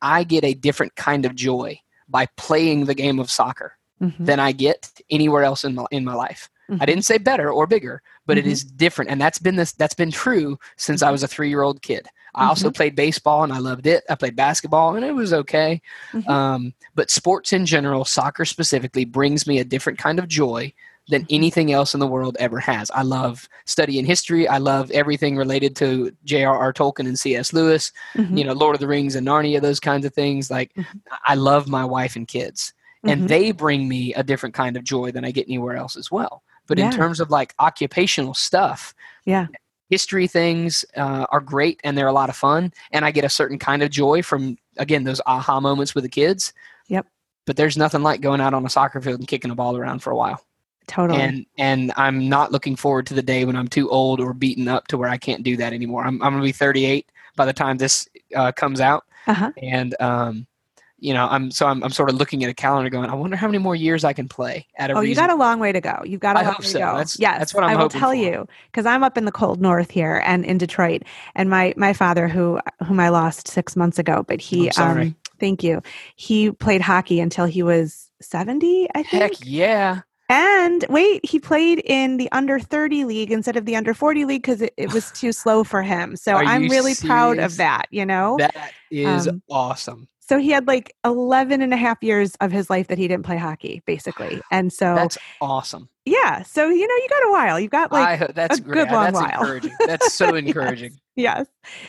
Speaker 2: I get a different kind of joy by playing the game of soccer mm-hmm. than I get anywhere else in my in my life. Mm-hmm. I didn't say better or bigger, but mm-hmm. it is different, and that's been this that's been true since I was a three year old kid. I also mm-hmm. played baseball and I loved it. I played basketball and it was okay. Mm-hmm. Um, but sports in general, soccer specifically, brings me a different kind of joy than anything else in the world ever has. I love studying history. I love everything related to J.R.R. Tolkien and C.S. Lewis, mm-hmm. you know, Lord of the Rings and Narnia, those kinds of things. Like, mm-hmm. I love my wife and kids, and mm-hmm. they bring me a different kind of joy than I get anywhere else as well. But yeah. in terms of like occupational stuff,
Speaker 1: yeah.
Speaker 2: History things uh, are great and they're a lot of fun, and I get a certain kind of joy from again those aha moments with the kids.
Speaker 1: Yep.
Speaker 2: But there's nothing like going out on a soccer field and kicking a ball around for a while.
Speaker 1: Totally.
Speaker 2: And and I'm not looking forward to the day when I'm too old or beaten up to where I can't do that anymore. I'm I'm gonna be 38 by the time this uh, comes out,
Speaker 1: uh-huh.
Speaker 2: and um, you know, I'm so I'm I'm sort of looking at a calendar, going, I wonder how many more years I can play at a.
Speaker 1: Oh, you got a long way to go. You've got a I long way
Speaker 2: so.
Speaker 1: to go.
Speaker 2: That's,
Speaker 1: yes,
Speaker 2: that's what I'm
Speaker 1: I will tell
Speaker 2: for.
Speaker 1: you because I'm up in the cold north here and in Detroit, and my my father, who whom I lost six months ago, but he, um, thank you, he played hockey until he was 70, I think.
Speaker 2: Heck yeah.
Speaker 1: And wait, he played in the under 30 league instead of the under 40 league because it, it, was (sighs) too slow for him. So
Speaker 2: Are
Speaker 1: I'm really
Speaker 2: serious?
Speaker 1: proud of that, you know?
Speaker 2: That is um, awesome.
Speaker 1: So he had like 11 and a half years of his life that he didn't play hockey, basically. And so
Speaker 2: that's awesome.
Speaker 1: Yeah. So, you know, you got a while. You've got like I, that's a great. good long
Speaker 2: that's
Speaker 1: while.
Speaker 2: Encouraging. That's so (laughs) encouraging.
Speaker 1: yes.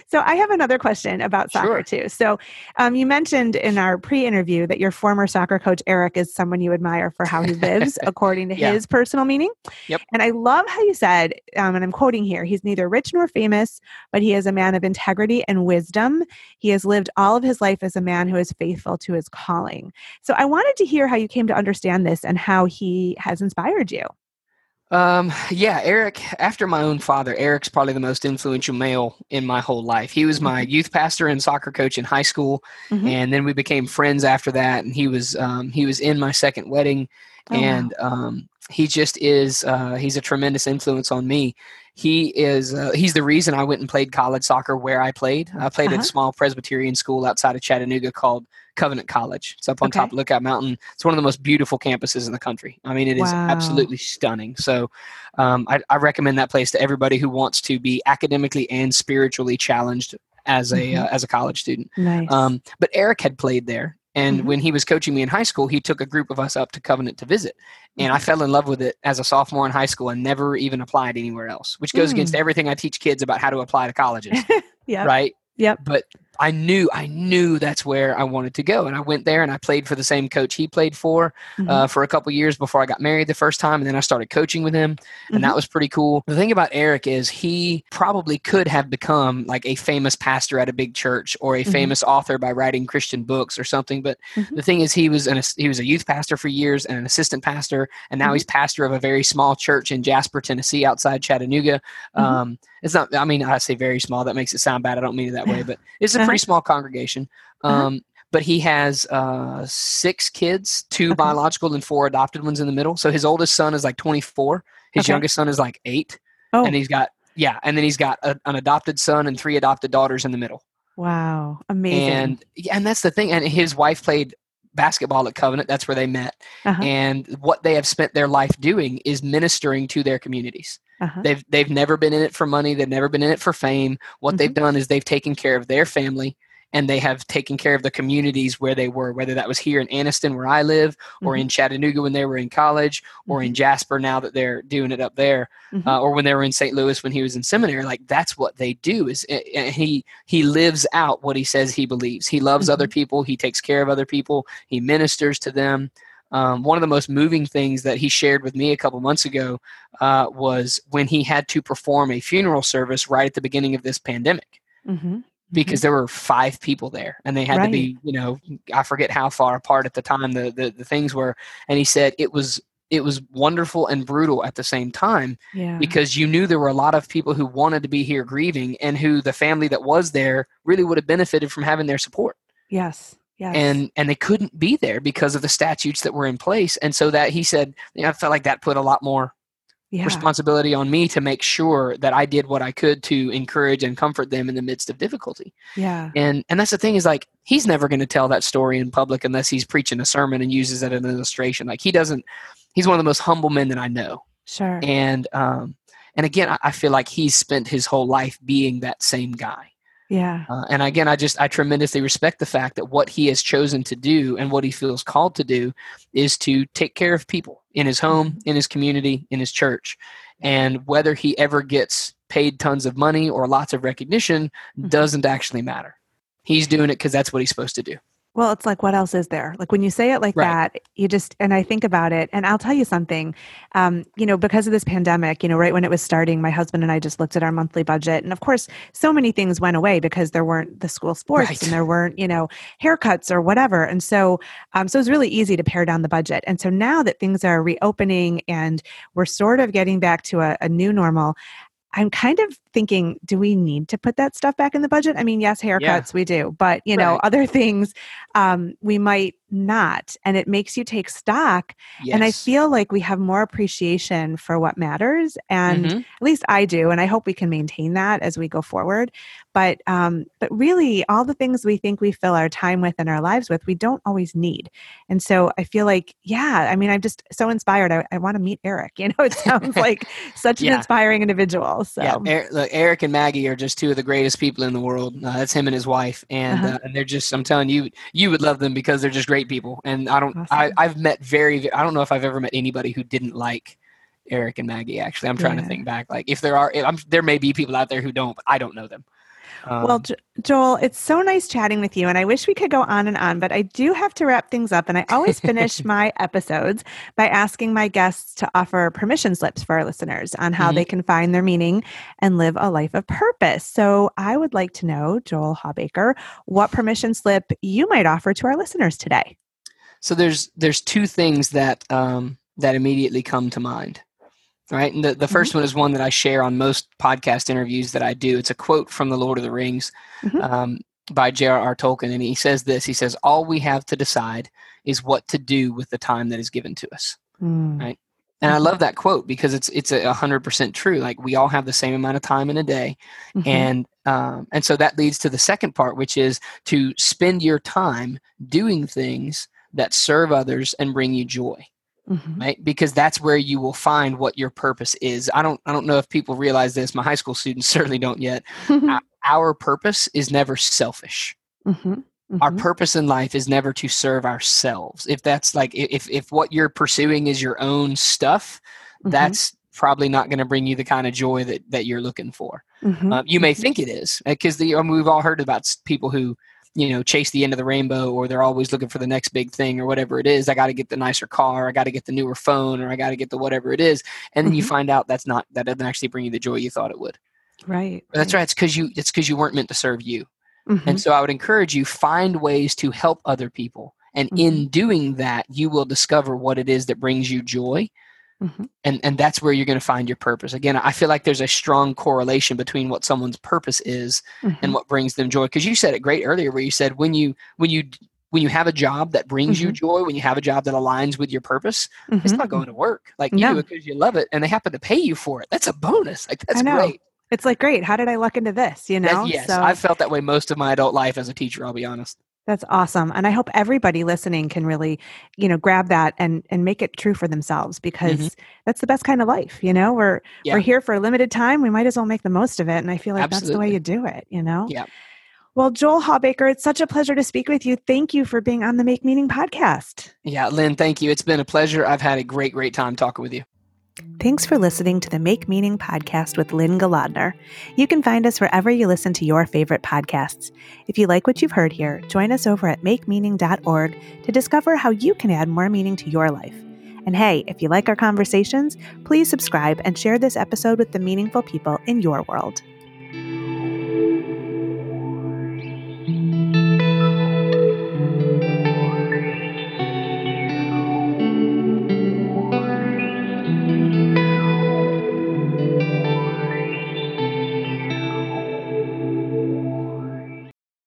Speaker 1: So I have another question about soccer sure. too. So um, you mentioned in our pre-interview that your former soccer coach Eric is someone you admire for how he lives (laughs) according to yeah. his personal meaning.
Speaker 2: Yep.
Speaker 1: And I love how you said, um, and I'm quoting here: he's neither rich nor famous, but he is a man of integrity and wisdom. He has lived all of his life as a man who is faithful to his calling. So I wanted to hear how you came to understand this and how he has inspired you.
Speaker 2: Um, yeah, Eric, after my own father, Eric's probably the most influential male in my whole life. He was my mm-hmm. youth pastor and soccer coach in high school, mm-hmm. and then we became friends after that. And he was um, he was in my second wedding, oh, and um, he just is uh, he's a tremendous influence on me. He is uh, he's the reason I went and played college soccer where I played. I played uh-huh. at a small Presbyterian school outside of Chattanooga called Covenant College. It's up on okay. top of Lookout Mountain. It's one of the most beautiful campuses in the country. I mean, it is wow. absolutely stunning. So, um, I, I, recommend that place to everybody who wants to be academically and spiritually challenged as a mm-hmm. uh, as a college student.
Speaker 1: Nice.
Speaker 2: Um, but Eric had played there, and mm-hmm. when he was coaching me in high school, he took a group of us up to Covenant to visit. And mm-hmm. I fell in love with it as a sophomore in high school and never even applied anywhere else, which goes mm. against everything I teach kids about how to apply to colleges. (laughs)
Speaker 1: yeah.
Speaker 2: Right.
Speaker 1: Yep.
Speaker 2: But I knew I knew that's where I wanted to go, and I went there and I played for the same coach he played for mm-hmm. uh, for a couple years before I got married the first time, and then I started coaching with him, and mm-hmm. that was pretty cool. The thing about Eric is he probably could have become like a famous pastor at a big church or a mm-hmm. famous author by writing Christian books or something. But mm-hmm. the thing is, he was an he was a youth pastor for years and an assistant pastor, and now mm-hmm. he's pastor of a very small church in Jasper, Tennessee, outside Chattanooga. Mm-hmm. Um, it's not. I mean, I say very small. That makes it sound bad. I don't mean it that way, (laughs) but it's a pretty uh-huh. small congregation. Uh-huh. Um, uh-huh. But he has uh, six kids, 2 okay. biological and four adopted ones in the middle. So his oldest son is like 24. His okay. youngest son is like eight. Oh. And he's got yeah, and then he's got a, an adopted son and three adopted daughters in the middle.
Speaker 1: Wow, amazing!
Speaker 2: And and that's the thing. And his wife played basketball at Covenant. That's where they met. Uh-huh. And what they have spent their life doing is ministering to their communities. Uh-huh. They've they've never been in it for money. They've never been in it for fame. What mm-hmm. they've done is they've taken care of their family and they have taken care of the communities where they were, whether that was here in Anniston where I live, or mm-hmm. in Chattanooga when they were in college, or mm-hmm. in Jasper now that they're doing it up there, mm-hmm. uh, or when they were in St. Louis when he was in seminary. Like that's what they do. Is uh, he he lives out what he says he believes. He loves other mm-hmm. people. He takes care of other people. He ministers to them. Um, one of the most moving things that he shared with me a couple months ago uh, was when he had to perform a funeral service right at the beginning of this pandemic. Mm-hmm because mm-hmm. there were five people there and they had right. to be you know i forget how far apart at the time the, the, the things were and he said it was it was wonderful and brutal at the same time yeah. because you knew there were a lot of people who wanted to be here grieving and who the family that was there really would have benefited from having their support
Speaker 1: yes Yes.
Speaker 2: and and they couldn't be there because of the statutes that were in place and so that he said you know, i felt like that put a lot more yeah. responsibility on me to make sure that I did what I could to encourage and comfort them in the midst of difficulty.
Speaker 1: Yeah.
Speaker 2: And and that's the thing is like he's never going to tell that story in public unless he's preaching a sermon and uses it as an illustration. Like he doesn't he's one of the most humble men that I know.
Speaker 1: Sure.
Speaker 2: And um and again I, I feel like he's spent his whole life being that same guy.
Speaker 1: Yeah.
Speaker 2: Uh, and again, I just I tremendously respect the fact that what he has chosen to do and what he feels called to do is to take care of people in his home, mm-hmm. in his community, in his church. And whether he ever gets paid tons of money or lots of recognition mm-hmm. doesn't actually matter. He's doing it because that's what he's supposed to do.
Speaker 1: Well, it's like, what else is there? Like when you say it like right. that, you just, and I think about it, and I'll tell you something, um, you know, because of this pandemic, you know, right when it was starting, my husband and I just looked at our monthly budget. And of course, so many things went away because there weren't the school sports right. and there weren't, you know, haircuts or whatever. And so, um, so it was really easy to pare down the budget. And so now that things are reopening and we're sort of getting back to a, a new normal, I'm kind of thinking, do we need to put that stuff back in the budget? I mean, yes, haircuts yeah. we do, but you know, right. other things um, we might not. And it makes you take stock. Yes. And I feel like we have more appreciation for what matters. And mm-hmm. at least I do. And I hope we can maintain that as we go forward. But um, but really all the things we think we fill our time with and our lives with, we don't always need. And so I feel like, yeah, I mean, I'm just so inspired. I, I want to meet Eric. (laughs) You know, it sounds (laughs) like such yeah. an inspiring individual. So
Speaker 2: yeah, Eric, and Maggie are just two of the greatest people in the world. Uh, that's him and his wife. And, uh-huh. uh, and they're just, I'm telling you, you would love them because they're just great people. And I don't, awesome. I, I've met very, I don't know if I've ever met anybody who didn't like Eric and Maggie. Actually, I'm trying yeah. to think back. Like if there are, I'm, there may be people out there who don't, but I don't know them.
Speaker 1: Um, well, Joel, it's so nice chatting with you, and I wish we could go on and on, but I do have to wrap things up. And I always finish (laughs) my episodes by asking my guests to offer permission slips for our listeners on how mm-hmm. they can find their meaning and live a life of purpose. So I would like to know, Joel Hawbaker, what permission slip you might offer to our listeners today.
Speaker 2: So there's there's two things that um, that immediately come to mind right? And the, the 1st mm-hmm. one is one that I share on most podcast interviews that I do. It's a quote from The Lord of the Rings mm-hmm. um, by J.R.R. Tolkien. And he says this He says, All we have to decide is what to do with the time that is given to us, mm. right? And I love that quote because it's it's a hundred percent true. Like we all have the same amount of time in a day, mm-hmm. and um, and so that leads to the second part, which is to spend your time doing things that serve others and bring you joy mm-hmm. right because that's where you will find what your purpose is i don't i don't know if people realize this my high school students (laughs) certainly don't yet our purpose is never selfish mm-hmm. Mm-hmm. our purpose in life is never to serve ourselves if that's like if if what you're pursuing is your own stuff mm-hmm. that's probably not going to bring you the kind of joy that that you're looking for. Mm-hmm. Uh, you may think it is because the I mean, we've all heard about people who you know chase the end of the rainbow or they're always looking for the next big thing or whatever it is i got to get the nicer car i got to get the newer phone or i got to get the whatever it is and then mm-hmm. you find out that's not that doesn't actually bring you the joy you thought it would
Speaker 1: right
Speaker 2: that's right, it's because you it's because you weren't meant to serve you mm-hmm. and so i would encourage you find ways to help other people and mm-hmm. in doing that you will discover what it is that brings you joy Mm-hmm. And and that's where you're going to find your purpose. Again, I feel like there's a strong correlation between what someone's purpose is mm-hmm. and what brings them joy. Because you said it great earlier, where you said when you when you when you have a job that brings mm-hmm. you joy, when you have a job that aligns with your purpose, it's not mm-hmm. going to work. Like you no. do it because you love it, and they happen to pay you for it. That's a bonus. Like that's great.
Speaker 1: It's like great. How did I luck into this? You know.
Speaker 2: yes, so, I've felt that way most of my adult life as a teacher. I'll be honest.
Speaker 1: That's awesome. And I hope everybody listening can really, you know, grab that and and make it true for themselves because mm-hmm. that's the best kind of life, you know? We're yeah. we're here for a limited time. We might as well make the most of it. And I feel like Absolutely. that's the way you do it, you know?
Speaker 2: Yeah.
Speaker 1: Well, Joel Hawbaker, it's such a pleasure to speak with you. Thank you for being on the Make Meaning podcast.
Speaker 2: Yeah, Lynne, thank you. It's been a pleasure. I've had a great, great time talking with you.
Speaker 1: Thanks for listening to the Make Meaning podcast with Lynne Golodner. You can find us wherever you listen to your favorite podcasts. If you like what you've heard here, join us over at makemeaning.org to discover how you can add more meaning to your life. And hey, if you like our conversations, please subscribe and share this episode with the meaningful people in your world.